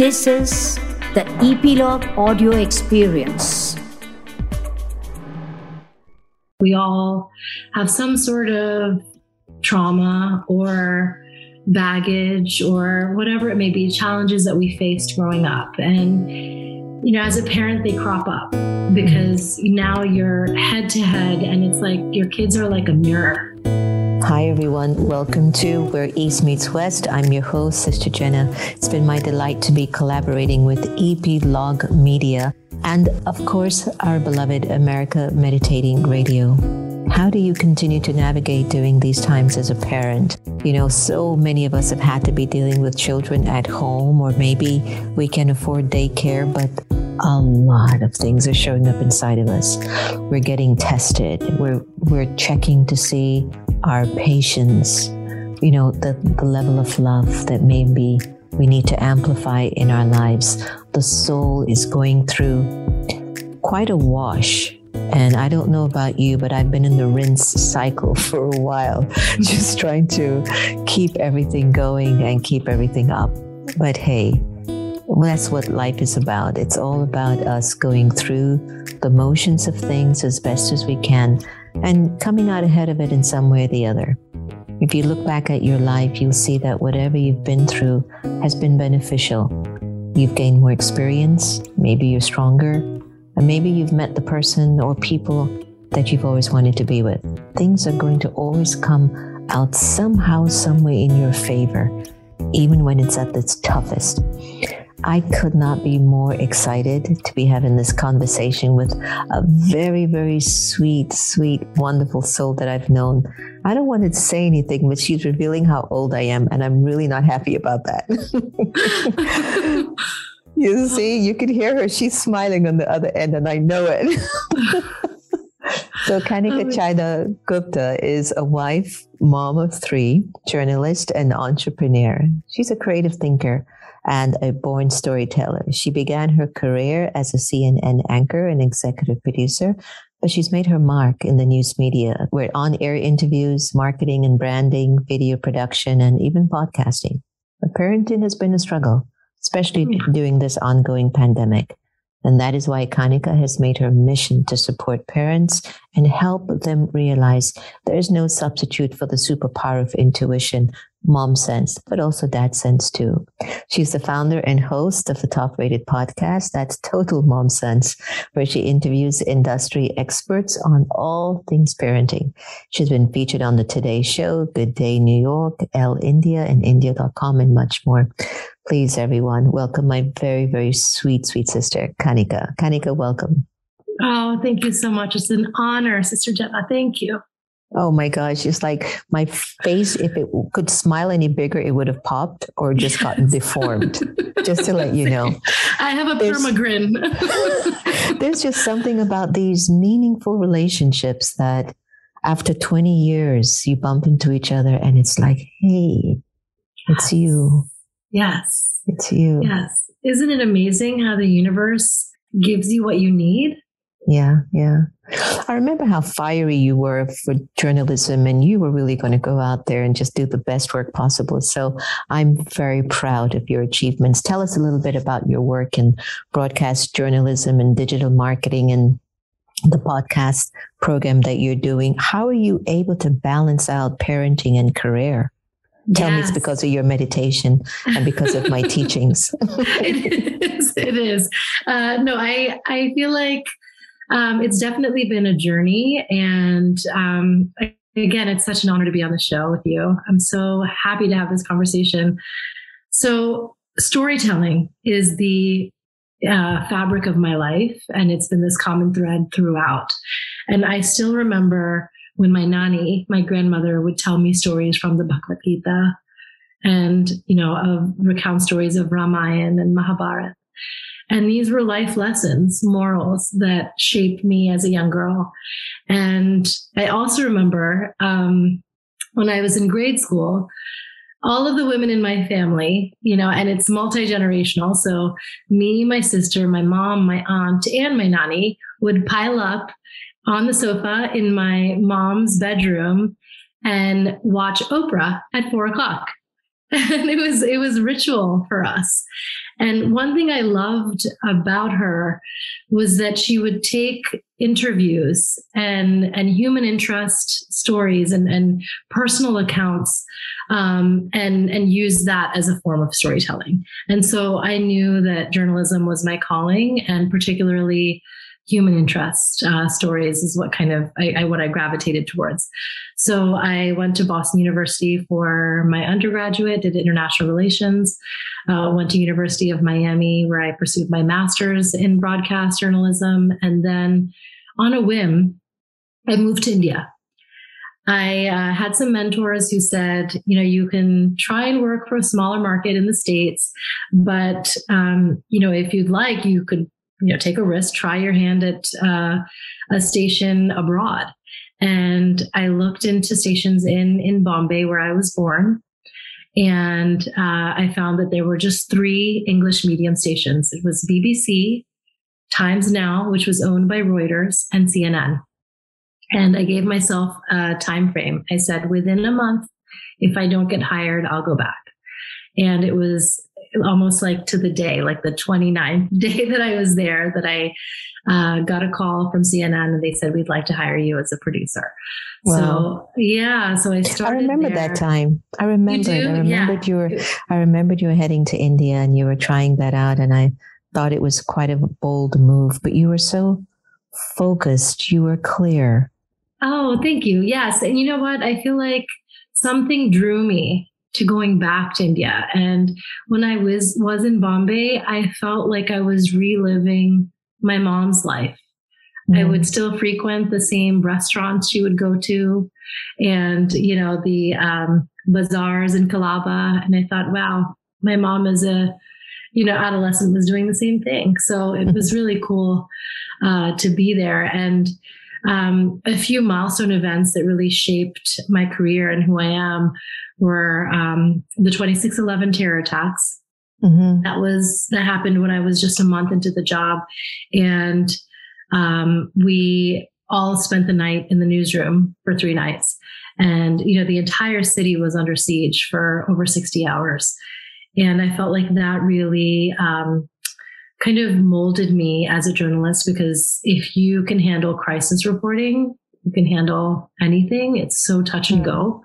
This is the Epilogue Audio Experience. We all have some sort of trauma or baggage or whatever it may be, challenges that we faced growing up. And, you know, as a parent, they crop up because now you're head to head and it's like your kids are like a mirror Hi, everyone. Welcome to Where East Meets West. I'm your host, Sister Jenna. It's been my delight to be collaborating with Epilogue Media and, of course, our beloved America Meditating Radio. How do you continue to navigate during these times as a parent? You know, so many of us have had to be dealing with children at home, or maybe we can afford daycare, but a lot of things are showing up inside of us. We're getting tested. We're we're checking to see our patience, you know, the, the level of love that maybe we need to amplify in our lives. The soul is going through quite a wash. And I don't know about you, but I've been in the rinse cycle for a while, just trying to keep everything going and keep everything up. But hey, that's what life is about. It's all about us going through the motions of things as best as we can and coming out ahead of it in some way or the other. If you look back at your life, you'll see that whatever you've been through has been beneficial. You've gained more experience, maybe you're stronger, and maybe you've met the person or people that you've always wanted to be with. Things are going to always come out somehow, some way in your favor, even when it's at its toughest. I could not be more excited to be having this conversation with a very, very sweet, sweet, wonderful soul that I've known. I don't want to say anything, but she's revealing how old I am, and I'm really not happy about that. you see, you can hear her. She's smiling on the other end, and I know it. so, Kanika oh China Gupta is a wife, mom of three, journalist, and entrepreneur. She's a creative thinker and a born storyteller. She began her career as a CNN anchor and executive producer, but she's made her mark in the news media with on air interviews, marketing and branding, video production, and even podcasting. But parenting has been a struggle, especially mm. during this ongoing pandemic. And that is why Kanika has made her mission to support parents and help them realize there is no substitute for the superpower of intuition, mom sense, but also dad sense too. She's the founder and host of the top rated podcast, that's Total Mom Sense, where she interviews industry experts on all things parenting. She's been featured on the Today Show, Good Day New York, Elle India, and India.com, and much more. Please, everyone, welcome my very, very sweet, sweet sister, Kanika. Kanika, welcome. Oh, thank you so much. It's an honor, Sister Jenna. Thank you. Oh my gosh, it's like my face, if it could smile any bigger, it would have popped or just gotten deformed. Just to let you know. I have a perma grin. there's just something about these meaningful relationships that after 20 years, you bump into each other and it's like, hey, it's you. Yes. It's you. Yes. Isn't it amazing how the universe gives you what you need? Yeah, yeah. I remember how fiery you were for journalism, and you were really going to go out there and just do the best work possible. So I'm very proud of your achievements. Tell us a little bit about your work in broadcast journalism and digital marketing and the podcast program that you're doing. How are you able to balance out parenting and career? Tell yes. me it's because of your meditation and because of my teachings. it is. It is. Uh, no, I I feel like um, it's definitely been a journey. And um, again, it's such an honor to be on the show with you. I'm so happy to have this conversation. So, storytelling is the uh, fabric of my life, and it's been this common thread throughout. And I still remember when my nanny, my grandmother, would tell me stories from the Bhagavad Gita and, you know, recount stories of Ramayana and Mahabharata. And these were life lessons, morals that shaped me as a young girl. And I also remember um, when I was in grade school, all of the women in my family, you know, and it's multi generational. So me, my sister, my mom, my aunt, and my nanny would pile up on the sofa in my mom's bedroom and watch Oprah at four o'clock. and it was it was ritual for us. And one thing i loved about her was that she would take interviews and and human interest stories and and personal accounts um, and and use that as a form of storytelling. And so i knew that journalism was my calling and particularly human interest uh, stories is what kind of I, I, what I gravitated towards. So I went to Boston University for my undergraduate, did international relations. Uh, went to University of Miami where I pursued my master's in broadcast journalism, and then on a whim, I moved to India. I uh, had some mentors who said, you know, you can try and work for a smaller market in the States, but, um, you know, if you'd like, you could you know take a risk try your hand at uh, a station abroad. And i looked into stations in in bombay where i was born. And uh, i found that there were just three english medium stations. It was bbc times now which was owned by reuters and cnn and i gave myself a time frame. I said within a month if i don't get hired i'll go back. And it was almost like to the day, like the 29th day that I was there, that I uh, got a call from CNN and they said, We'd like to hire you as a producer. Wow. So, yeah. So I started. I remember there. that time. I remember. I remembered yeah. you were. I remembered you were heading to India and you were trying that out, and I thought it was quite a bold move. But you were so focused. You were clear. Oh, thank you. Yes, and you know what? I feel like something drew me to going back to India. And when I was was in Bombay, I felt like I was reliving my mom's life. Mm. I would still frequent the same restaurants she would go to, and you know the um, bazaars in Colaba. And I thought, wow, my mom as a you know adolescent was doing the same thing. So it was really cool uh, to be there and. Um, a few milestone events that really shaped my career and who I am were um, the 2611 terror attacks. Mm-hmm. That was that happened when I was just a month into the job, and um, we all spent the night in the newsroom for three nights. And you know, the entire city was under siege for over 60 hours, and I felt like that really um, kind of molded me as a journalist because if you can handle crisis reporting, you can handle anything. It's so touch and go.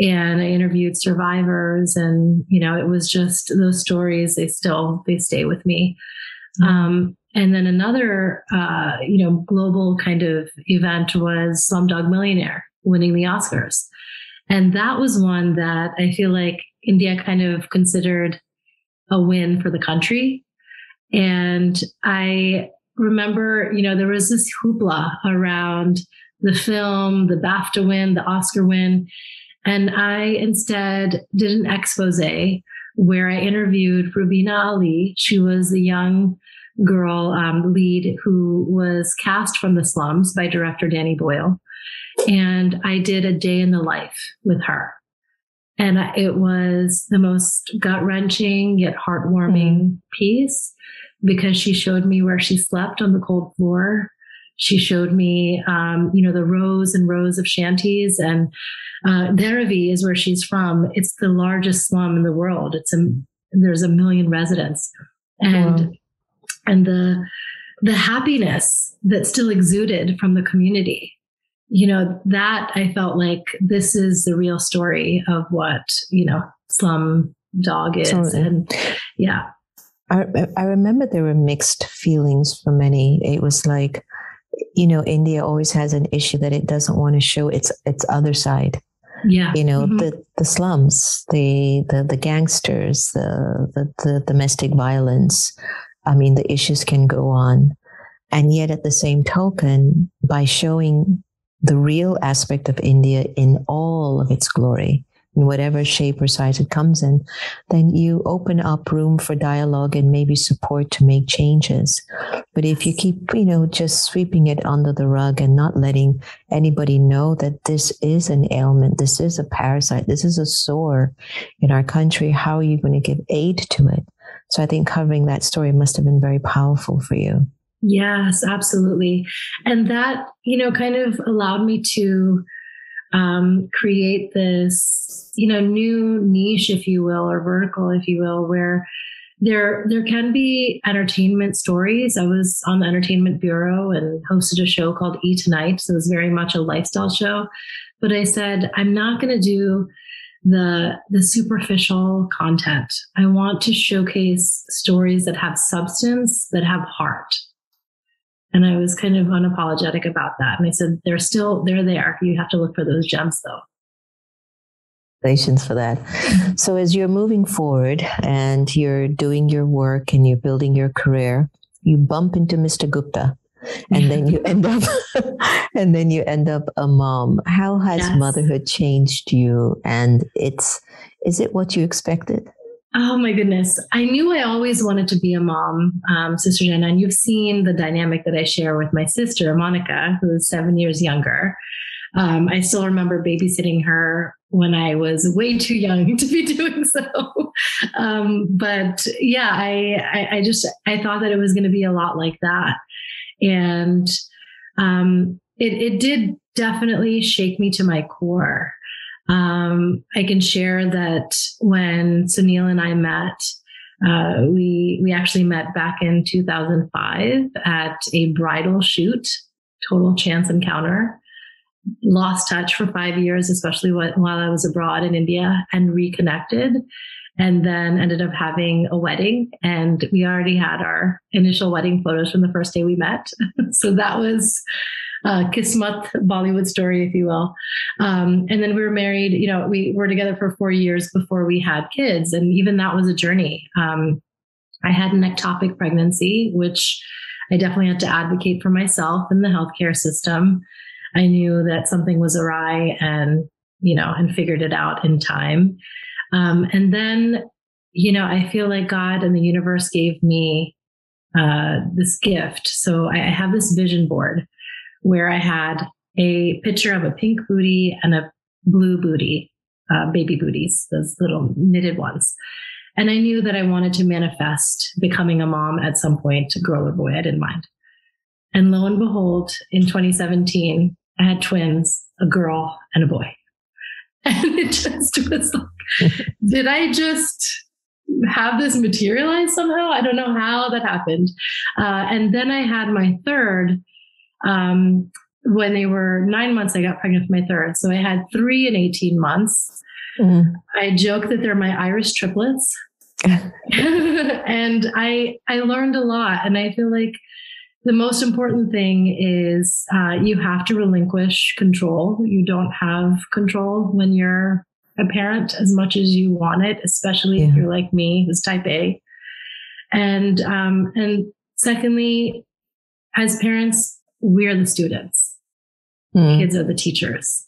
And I interviewed survivors and you know it was just those stories they still they stay with me. Mm-hmm. um, and then another uh, you know global kind of event was Slumdog Millionaire winning the Oscars. And that was one that I feel like India kind of considered a win for the country and I remember you know there was this hoopla around the film the BAFTA win the Oscar win and I instead did an expose where I interviewed Rubina Ali. She was a young girl um, lead who was cast from the slums by director Danny Boyle. And I did a day in the life with her. And it was the most gut wrenching yet heartwarming mm. piece because she showed me where she slept on the cold floor. She showed me, um, you know, the rows and rows of shanties and uh, Dharavi is where she's from. It's the largest slum in the world. It's a there's a million residents, and wow. and the the happiness that still exuded from the community. You know that I felt like this is the real story of what you know slum dog is, and yeah. I, I remember there were mixed feelings for many. It was like, you know, India always has an issue that it doesn't want to show its its other side yeah you know mm-hmm. the the slums the the the gangsters the, the the domestic violence i mean the issues can go on and yet at the same token by showing the real aspect of india in all of its glory in whatever shape or size it comes in, then you open up room for dialogue and maybe support to make changes. But if you keep, you know, just sweeping it under the rug and not letting anybody know that this is an ailment, this is a parasite, this is a sore in our country, how are you going to give aid to it? So I think covering that story must have been very powerful for you. Yes, absolutely. And that, you know, kind of allowed me to um, create this, you know, new niche, if you will, or vertical, if you will, where there there can be entertainment stories. I was on the entertainment bureau and hosted a show called E Tonight, so it was very much a lifestyle show. But I said I'm not going to do the the superficial content. I want to showcase stories that have substance, that have heart. And I was kind of unapologetic about that. And I said, they're still, they're there. You have to look for those gems though. Congratulations for that. So as you're moving forward and you're doing your work and you're building your career, you bump into Mr. Gupta and then you end up and then you end up a mom. How has yes. motherhood changed you? And it's is it what you expected? Oh my goodness. I knew I always wanted to be a mom, um, Sister Jenna. And you've seen the dynamic that I share with my sister, Monica, who is seven years younger. Um, I still remember babysitting her when I was way too young to be doing so. Um, but yeah, I, I, I, just, I thought that it was going to be a lot like that. And um, it, it did definitely shake me to my core. Um, I can share that when Sunil and I met, uh, we we actually met back in 2005 at a bridal shoot, total chance encounter. Lost touch for five years, especially while I was abroad in India, and reconnected, and then ended up having a wedding. And we already had our initial wedding photos from the first day we met, so that was uh, Kismet Bollywood story, if you will. Um, and then we were married, you know, we were together for four years before we had kids. And even that was a journey. Um, I had an ectopic pregnancy, which I definitely had to advocate for myself in the healthcare system. I knew that something was awry and, you know, and figured it out in time. Um, and then, you know, I feel like God and the universe gave me uh, this gift. So I, I have this vision board where I had a picture of a pink booty and a blue booty, uh, baby booties, those little knitted ones. And I knew that I wanted to manifest becoming a mom at some point, girl or boy, I didn't mind. And lo and behold, in 2017, I had twins, a girl and a boy. And it just was like, did I just have this materialize somehow? I don't know how that happened. Uh, and then I had my third, um, when they were nine months, I got pregnant with my third. So I had three in 18 months. Mm. I joke that they're my Irish triplets. and I I learned a lot. And I feel like the most important thing is uh, you have to relinquish control. You don't have control when you're a parent as much as you want it, especially yeah. if you're like me, who's type A. And um, and secondly, as parents, we're the students. Mm. Kids are the teachers.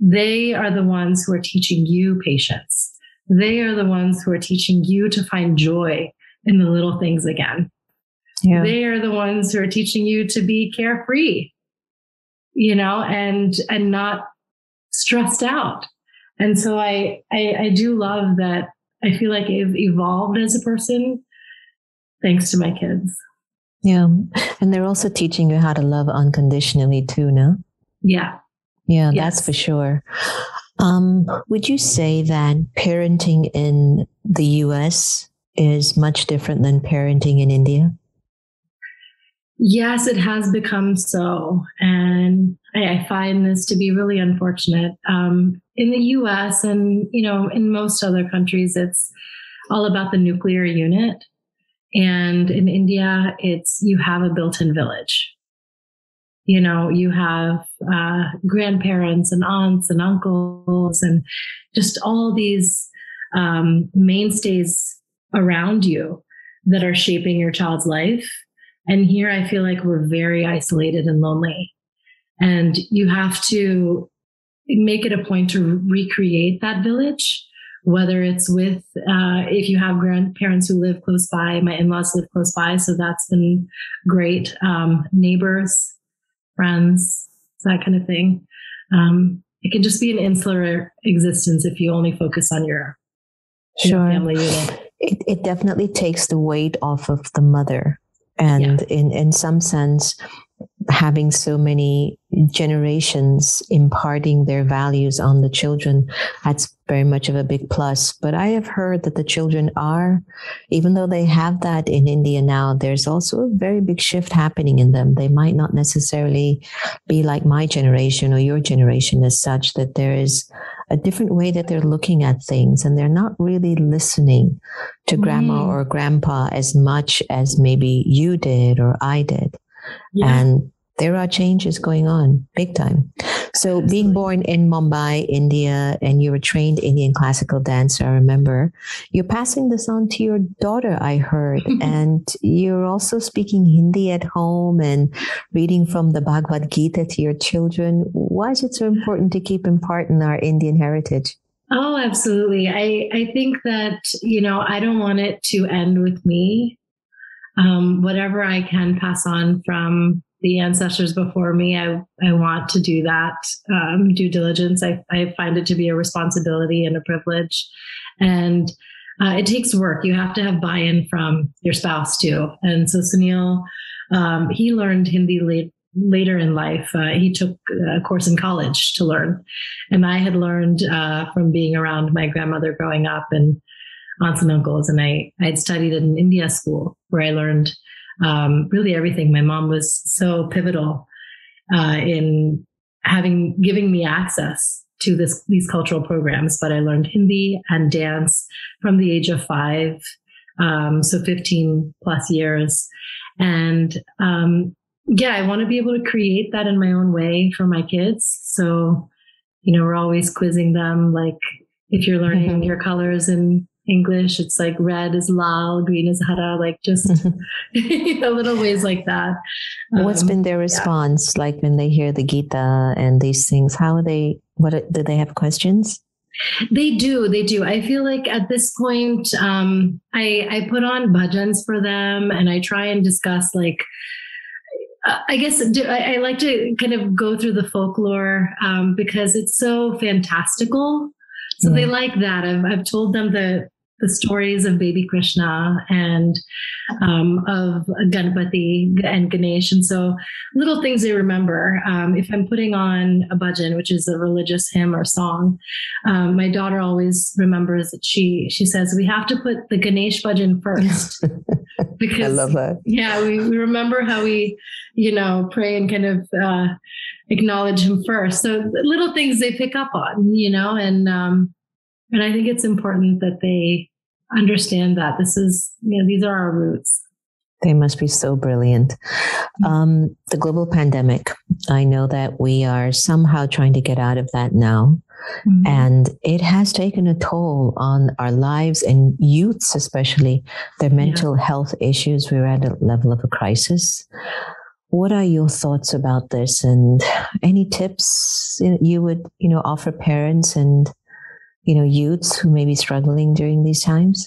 They are the ones who are teaching you patience. They are the ones who are teaching you to find joy in the little things again. Yeah. They are the ones who are teaching you to be carefree, you know, and and not stressed out. And so I, I, I do love that. I feel like I've evolved as a person thanks to my kids. Yeah. And they're also teaching you how to love unconditionally too, no? Yeah. Yeah, yes. that's for sure. Um, would you say that parenting in the US is much different than parenting in India? Yes, it has become so. And I, I find this to be really unfortunate. Um, in the US and, you know, in most other countries, it's all about the nuclear unit. And in India, it's you have a built in village. You know, you have uh, grandparents and aunts and uncles and just all these um, mainstays around you that are shaping your child's life. And here I feel like we're very isolated and lonely. And you have to make it a point to recreate that village whether it's with uh, if you have grandparents who live close by my in-laws live close by so that's been great um, neighbors friends that kind of thing um, it can just be an insular existence if you only focus on your, sure. family unit it, it definitely takes the weight off of the mother and yeah. in in some sense having so many generations imparting their values on the children, that's very much of a big plus. But I have heard that the children are, even though they have that in India now, there's also a very big shift happening in them. They might not necessarily be like my generation or your generation as such, that there is a different way that they're looking at things and they're not really listening to mm. grandma or grandpa as much as maybe you did or I did. Yeah. And there are changes going on big time. So being born in Mumbai, India, and you're a trained Indian classical dancer, I remember you're passing this on to your daughter, I heard, and you're also speaking Hindi at home and reading from the Bhagavad Gita to your children. Why is it so important to keep imparting our Indian heritage? Oh, absolutely. I, I think that, you know, I don't want it to end with me. Um, whatever I can pass on from the ancestors before me, I, I want to do that um, due diligence. I, I find it to be a responsibility and a privilege. And uh, it takes work. You have to have buy in from your spouse too. And so Sunil, um, he learned Hindi late, later in life. Uh, he took a course in college to learn. And I had learned uh, from being around my grandmother growing up and aunts and uncles. And I, I had studied at an India school where I learned um, really everything. My mom was so pivotal uh, in having giving me access to this these cultural programs. But I learned Hindi and dance from the age of five, um, so 15 plus years, and um, yeah, I want to be able to create that in my own way for my kids. So, you know, we're always quizzing them like if you're learning mm-hmm. your colors and English. It's like red is lal, green is hara, like just mm-hmm. little ways like that. What's been their response yeah. like when they hear the Gita and these things? How are they, what do they have questions? They do, they do. I feel like at this point, um, I, I put on bhajans for them and I try and discuss like, I guess I, like to kind of go through the folklore um, because it's so fantastical. So yeah. they like that. I've, I've told them that the stories of baby Krishna and um, of Ganpati and Ganesh. And so little things they remember. Um, if I'm putting on a bhajan, which is a religious hymn or song, um, my daughter always remembers that she, she says, we have to put the Ganesh bhajan first. because I love that. Yeah, we, we remember how we, you know, pray and kind of uh, acknowledge him first. So little things they pick up on, you know, and um, and I think it's important that they understand that this is, you know, these are our roots. They must be so brilliant. Um, the global pandemic, I know that we are somehow trying to get out of that now. Mm-hmm. And it has taken a toll on our lives and youths, especially their mental yeah. health issues. We're at a level of a crisis. What are your thoughts about this and any tips you would, you know, offer parents and you know, youths who may be struggling during these times?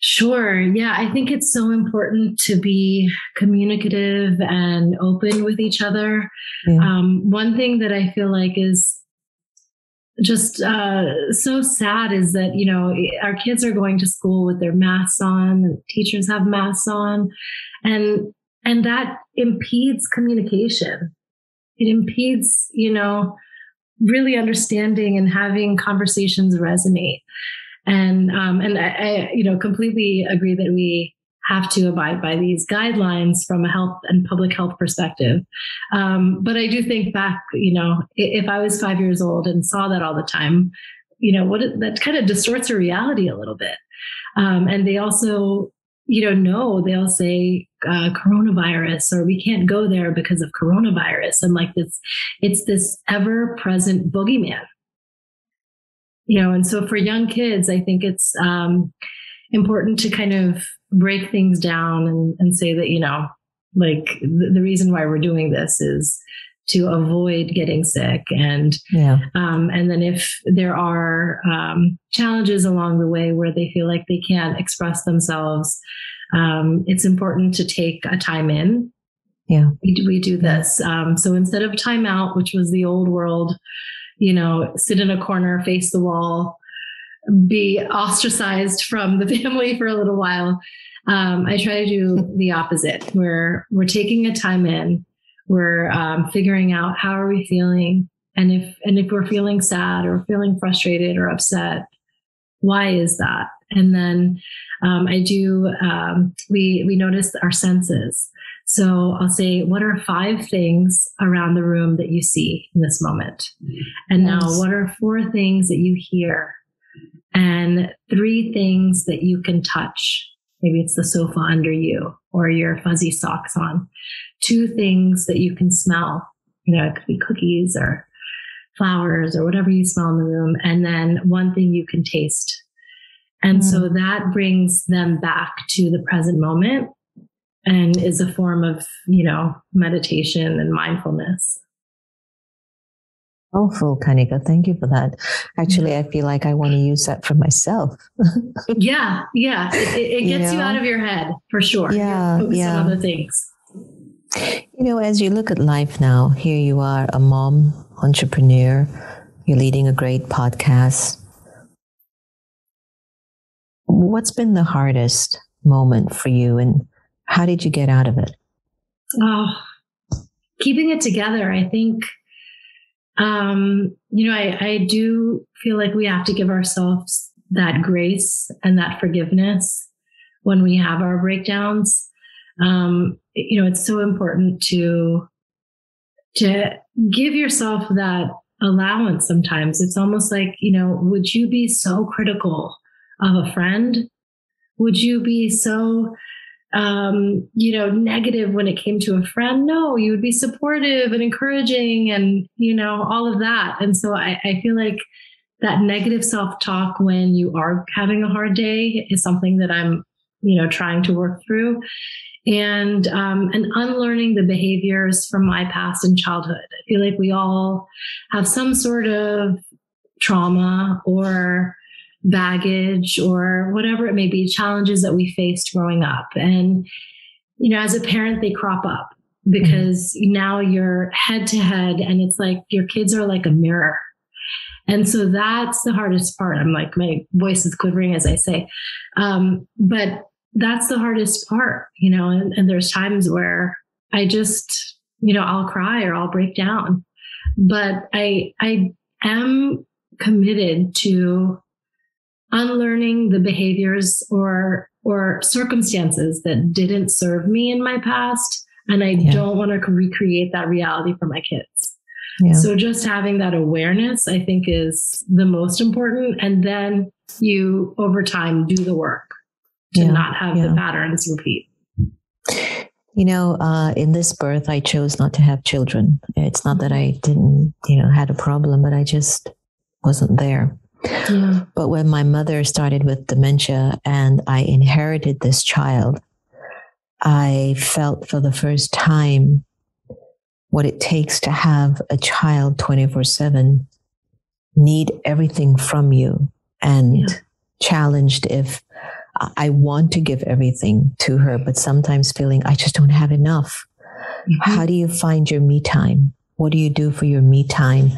Sure. Yeah. I think it's so important to be communicative and open with each other. Yeah. Um, one thing that I feel like is just uh, so sad is that, you know, our kids are going to school with their masks on, and teachers have masks on, and and that impedes communication. It impedes, you know, really understanding and having conversations resonate. And um, and I, I, you know, completely agree that we have to abide by these guidelines from a health and public health perspective. Um, but I do think back, you know, if I was five years old and saw that all the time, you know, what that kind of distorts your reality a little bit. Um, and they also you don't know, they'll say uh, coronavirus or we can't go there because of coronavirus. And like this, it's this ever present boogeyman. You know, and so for young kids, I think it's um, important to kind of break things down and, and say that, you know, like the, the reason why we're doing this is to avoid getting sick and yeah. um, and then if there are um, challenges along the way where they feel like they can't express themselves um, it's important to take a time in. Yeah. We do, we do this. Um, so instead of time out which was the old world you know sit in a corner face the wall be ostracized from the family for a little while um, i try to do the opposite where we're taking a time in we're um, figuring out how are we feeling and if and if we're feeling sad or feeling frustrated or upset why is that? And then um, i do um, we we notice our senses. So i'll say what are five things around the room that you see in this moment? And now what are four things that you hear? And three things that you can touch. Maybe it's the sofa under you or your fuzzy socks on. Two things that you can smell. You know it could be cookies or flowers or whatever you smell in the room, and then one thing you can taste. And mm. so that brings them back to the present moment and is a form of, you know, meditation and mindfulness. Awful, Kanika. Thank you for that. Actually, I feel like I want to use that for myself. yeah, yeah. It, it gets you, know? you, out of your head for sure. Yeah, yeah. on other things. You know, as you look at life now, here you are, a mom, entrepreneur, you're leading a great podcast. What's been the hardest moment for you and how did you get out of it? Oh, keeping it together. I think, um, you know, I, I do feel like we have to give ourselves that grace and that forgiveness when we have our breakdowns um, you know, it's so important to to give yourself that allowance sometimes. It's almost like, you know, would you be so critical of a friend? Would you be so um, you know, negative when it came to a friend. No, you would be supportive and encouraging and, you know, all of that. And so I, I feel like that negative self talk when you are having a hard day is something that I'm, you know, trying to work through and um, and unlearning the behaviors from my past and childhood. I feel like we all have some sort of trauma or baggage or whatever it may be, challenges that we faced growing up. And you know, as a parent, they crop up because mm-hmm. now you're head to head, and it's like your kids are like a mirror. And so that's the hardest part. I'm like, my voice is quivering as I say. Um, but that's the hardest part, you know, and, and there's times where I just, you know, I'll cry or I'll break down. But I, I am committed to unlearning the behaviors or or circumstances that didn't serve me in my past and i yeah. don't want to recreate that reality for my kids yeah. so just having that awareness i think is the most important and then you over time do the work to yeah, not have the patterns repeat. You know, uh, in this birth, I chose not to have children. It's not that I didn't, you know, had a problem, but I just wasn't there. Yeah. But when my mother started with dementia and I inherited this child, I felt for the first time what it takes to have a child 24 7 need everything from you and yeah. challenged if I want to give everything to her, but sometimes feeling I just don't have enough. Mm-hmm. How do you find your me time? What do you do for your me time?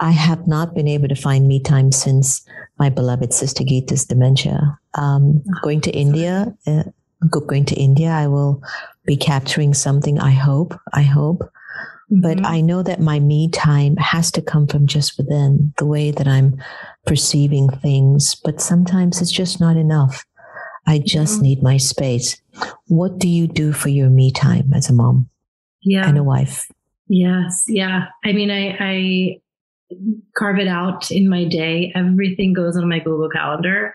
I have not been able to find me time since my beloved sister Gita's dementia. Um, oh, going to India, uh, going to India, I will be capturing something. I hope. I hope. Mm-hmm. But I know that my me time has to come from just within the way that I'm perceiving things. But sometimes it's just not enough. I just mm-hmm. need my space. What do you do for your me time as a mom? Yeah. And a wife? Yes. Yeah. I mean, I, I carve it out in my day. Everything goes on my Google Calendar.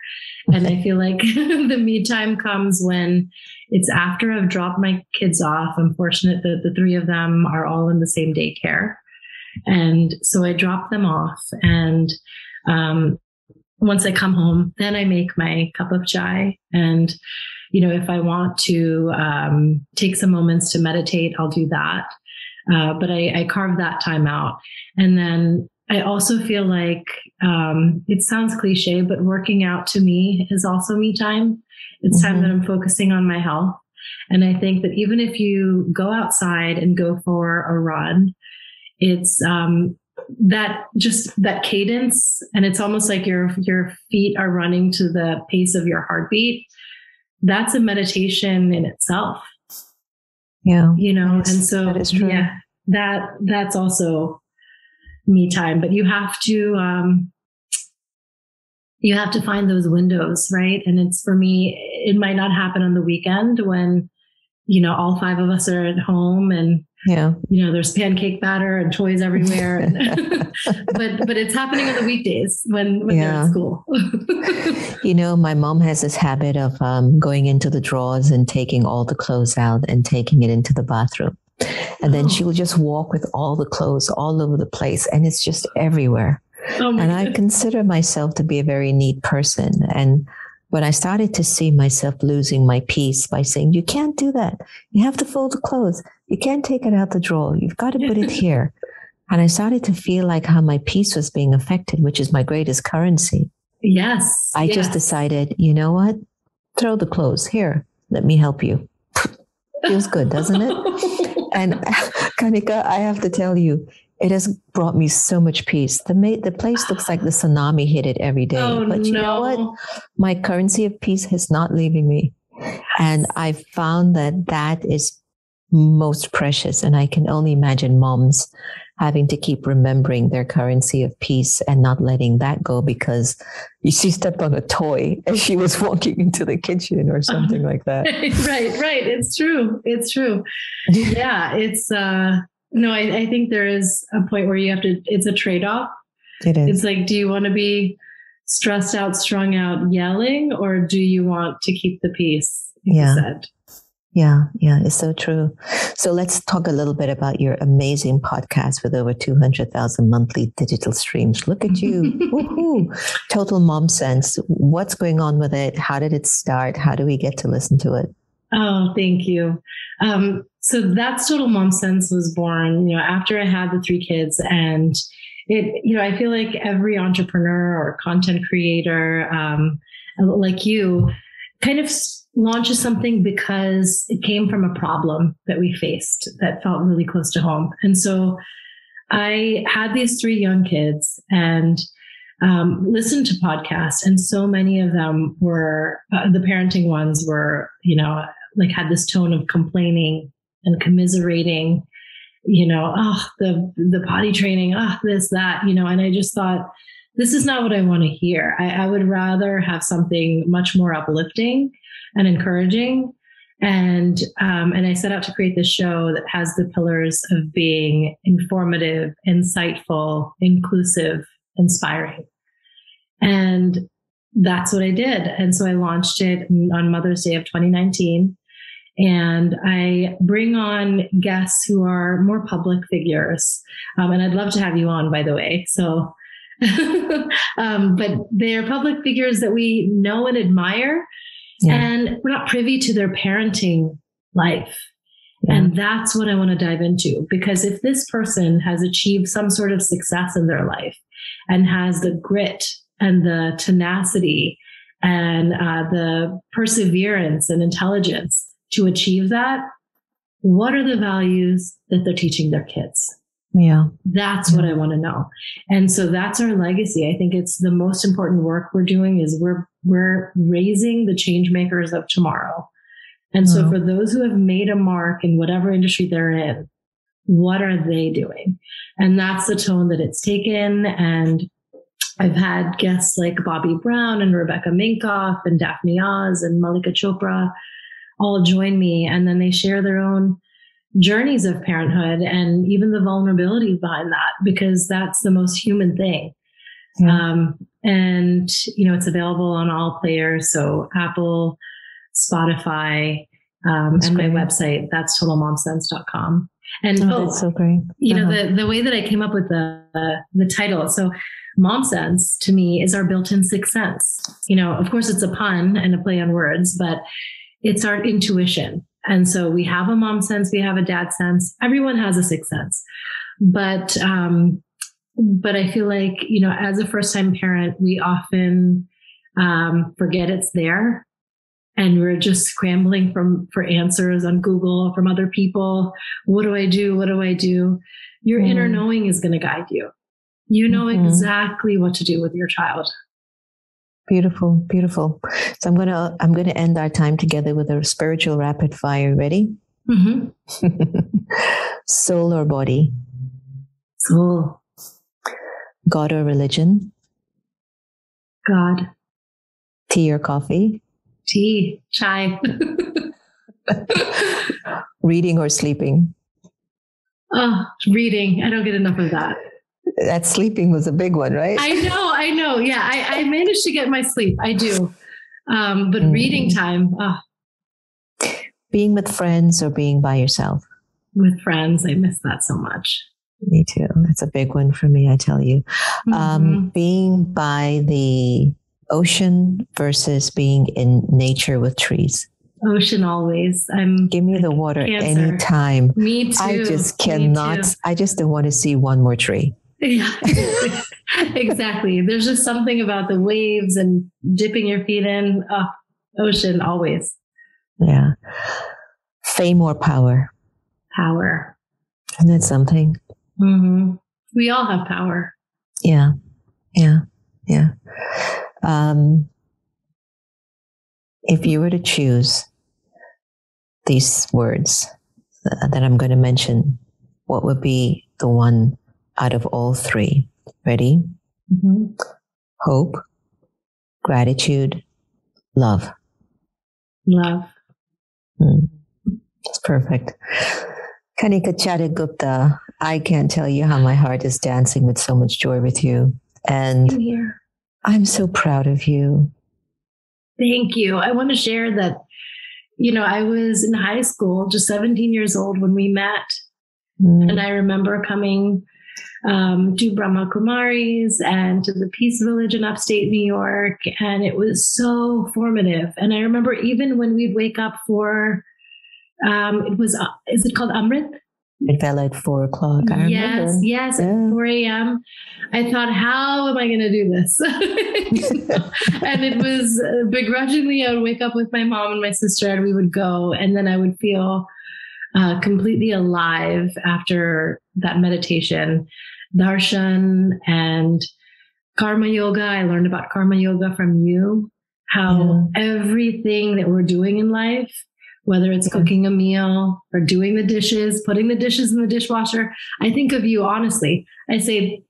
And I feel like the me time comes when it's after I've dropped my kids off. I'm fortunate that the three of them are all in the same daycare. And so I drop them off and um, once I come home, then I make my cup of chai. And, you know, if I want to um, take some moments to meditate, I'll do that. Uh, but I, I, carve that time out. And then I also feel like um, it sounds cliche, but working out to me is also me time. It's mm-hmm. time that I'm focusing on my health. And I think that even if you go outside and go for a run, it's um, that just that cadence and it's almost like your your feet are running to the pace of your heartbeat that's a meditation in itself yeah you know and so yeah that that's also me time. But you have to um, you have to find those windows, right? And it's for me, it might not happen on the weekend when you know all five of us are at home and yeah you know there's pancake batter and toys everywhere and but but it's happening on the weekdays when when yeah. they're at school you know my mom has this habit of um, going into the drawers and taking all the clothes out and taking it into the bathroom and then oh. she will just walk with all the clothes all over the place and it's just everywhere oh and i consider myself to be a very neat person and when I started to see myself losing my peace by saying, you can't do that. You have to fold the clothes. You can't take it out the drawer. You've got to put it here. And I started to feel like how my peace was being affected, which is my greatest currency. Yes. I yes. just decided, you know what? Throw the clothes here. Let me help you. Feels good, doesn't it? and Kanika, I have to tell you, it has brought me so much peace. The ma- the place looks like the tsunami hit it every day. Oh, but you no. know what? My currency of peace is not leaving me. And I found that that is most precious. And I can only imagine moms having to keep remembering their currency of peace and not letting that go because she stepped on a toy as she was walking into the kitchen or something like that. right, right. It's true. It's true. yeah, it's uh no, I, I think there is a point where you have to, it's a trade off. It is. It's like, do you want to be stressed out, strung out, yelling, or do you want to keep the peace? Yeah. Yeah, yeah, it's so true. So let's talk a little bit about your amazing podcast with over 200,000 monthly digital streams. Look at you. Woohoo. Total Mom Sense. What's going on with it? How did it start? How do we get to listen to it? Oh, thank you. Um, so that's total mom sense was born, you know, after I had the three kids and it, you know, I feel like every entrepreneur or content creator, um, like you kind of launches something because it came from a problem that we faced that felt really close to home. And so I had these three young kids and um, listened to podcasts, and so many of them were uh, the parenting ones were, you know, like had this tone of complaining and commiserating, you know, oh, the the potty training, oh, this, that, you know, and I just thought, this is not what I want to hear. I, I would rather have something much more uplifting and encouraging. And um, and I set out to create this show that has the pillars of being informative, insightful, inclusive, inspiring. And that's what I did. And so I launched it on Mother's Day of 2019. And I bring on guests who are more public figures. Um, and I'd love to have you on, by the way. So, um, but they're public figures that we know and admire. Yeah. And we're not privy to their parenting life. Yeah. And that's what I want to dive into because if this person has achieved some sort of success in their life and has the grit and the tenacity and uh, the perseverance and intelligence to achieve that, what are the values that they're teaching their kids? Yeah. That's yeah. what I want to know. And so that's our legacy. I think it's the most important work we're doing is we're we're raising the change makers of tomorrow. And so mm. for those who have made a mark in whatever industry they're in, what are they doing? And that's the tone that it's taken. And I've had guests like Bobbi Brown and Rebecca Minkoff and Daphne Oz and Mallika Chopra all join me and then they share their own journeys of parenthood and even the vulnerability behind that because that's the most human thing. Yeah. Um, and you know it's available on all players, so Apple, Spotify, um, and great. my website. That's totalmomsense.com. And oh, oh so great. You uh-huh. know the the way that I came up with the uh, the title. So mom sense to me is our built-in sixth sense. You know, of course, it's a pun and a play on words, but it's our intuition. And so we have a mom sense, we have a dad sense. Everyone has a sixth sense. But, um, but I feel like, you know, as a first time parent, we often, um, forget it's there and we're just scrambling from, for answers on Google from other people. What do I do? What do I do? Your mm. inner knowing is going to guide you. You know mm-hmm. exactly what to do with your child. Beautiful, beautiful. So I'm gonna I'm gonna end our time together with a spiritual rapid fire. Ready? Mm-hmm. Soul or body? Soul. God or religion? God. Tea or coffee? Tea. Chai. Reading or sleeping? oh, reading. I don't get enough of that. That sleeping was a big one, right? I know. I know. Yeah. I, I managed to get my sleep. I do. Um, but Mm. reading time oh, being with friends or being by yourself? with friends, I miss that so much. Me too. That's a big one for me, I tell you. Mm-hmm. Um, being by the ocean versus being in nature with trees. Ocean always. I'm Give me the water Cancer. anytime. me too. I just cannot. I just don't want to see one more tree. Yeah, exactly. There's just something about the waves and dipping your feet in. Oh, ocean always Yeah. Fame or power. power. Isn't that something? hmm We all have power. Yeah. Yeah. Yeah. Um, if you were to choose these words uh, that I'm going to mention, what would be the one out of all three? Ready? hmm Hope, gratitude, love. Love. Hmm. It's perfect. Kanika Chadha Gupta, I can't tell you how my heart is dancing with so much joy with you. And. I'm so proud of you. Thank you. I want to share that, you know, I was in high school, just 17 years old when we met. Mm. And I remember coming um, to Brahma Kumaris and to the Peace Village in upstate New York. And it was so formative. And I remember even when we'd wake up for, um, it was, uh, is it called Amrit? It fell at four o'clock. I yes, remember. yes, at 4 a.m. I thought, how am I going to do this? And it was uh, begrudgingly, I would wake up with my mom and my sister, and we would go, and then I would feel uh, completely alive after that meditation, darshan, and karma yoga. I learned about karma yoga from you. How everything that we're doing in life, whether it's Yeah. cooking a meal or doing the dishes, putting the dishes in the dishwasher, I think of you honestly. I say,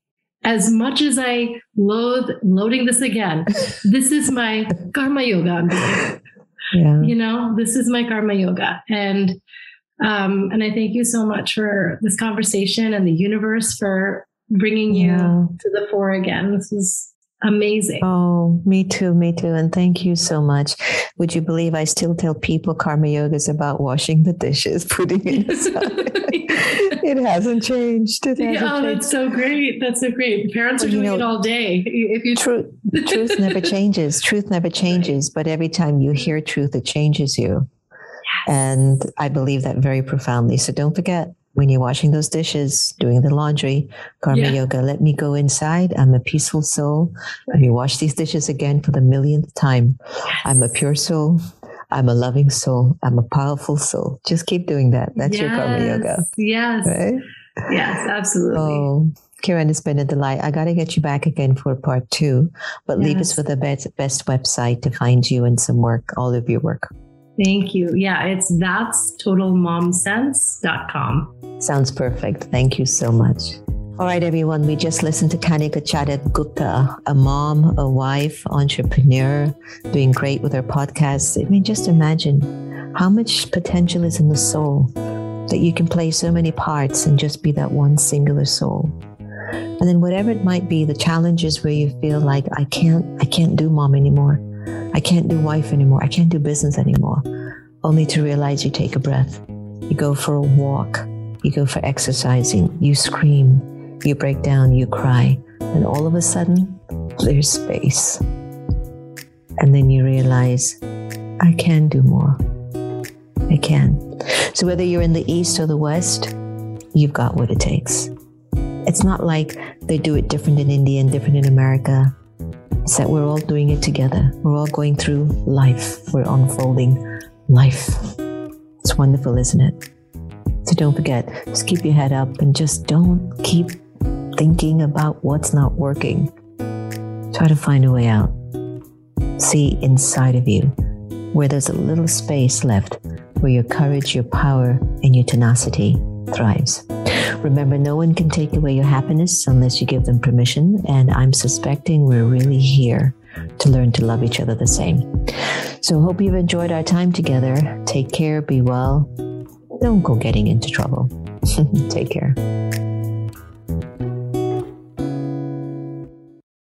as much as I loathe loading this again, this is my karma yoga. Yeah. You know, this is my karma yoga. And um, and I thank you so much for this conversation and the universe for bringing Yeah. you to the fore again. This is amazing. Oh, me too, me too. And thank you so much. Would you believe I still tell people karma yoga is about washing the dishes, putting it aside? it hasn't changed. It hasn't Yeah, oh, changed. that's so great. That's so great. Parents are Well, you doing know- it all day. If you Truth, truth never changes. Truth never changes. But every time you hear truth, it changes you. And I believe that very profoundly. So don't forget when you're washing those dishes, doing the laundry, karma Yeah. yoga, let me go inside. I'm a peaceful soul. Let me wash these dishes again for the millionth time. I'm a pure soul. I'm a loving soul. I'm a powerful soul. Just keep doing that. That's your karma yoga. Yes. Right? Yes, absolutely. Oh, Karen, it's been a delight. I got to get you back again for part two, but leave us with the best, best website to find you and some work, all of your work. Thank you. Yeah, it's that's totalmomsense.com. Sounds perfect. Thank you so much. All right, everyone. We just listened to Kanika Chadha Gupta, a mom, a wife, entrepreneur, doing great with her podcast. I mean, just imagine how much potential is in the soul that you can play so many parts and just be that one singular soul. And then whatever it might be, the challenges where you feel like I can't, I can't do mom anymore. I can't do wife anymore. I can't do business anymore. Only to realize you take a breath. You go for a walk. You go for exercising. You scream. You break down. You cry. And all of a sudden, there's space. And then you realize, I can do more. I can. So whether you're in the East or the West, you've got what it takes. It's not like they do it different in India and different in America. It's that we're all doing it together. We're all going through life. We're unfolding life. It's wonderful, isn't it? So don't forget, just keep your head up and just don't keep thinking about what's not working. Try to find a way out. See inside of you where there's a little space left where your courage, your power, and your tenacity thrives. Remember, no one can take away your happiness unless you give them permission, and I'm suspecting we're really here to learn to love each other the same. So, hope you've enjoyed our time together. Take care, be well. Don't go getting into trouble. Take care.